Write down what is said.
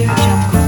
you Jungle.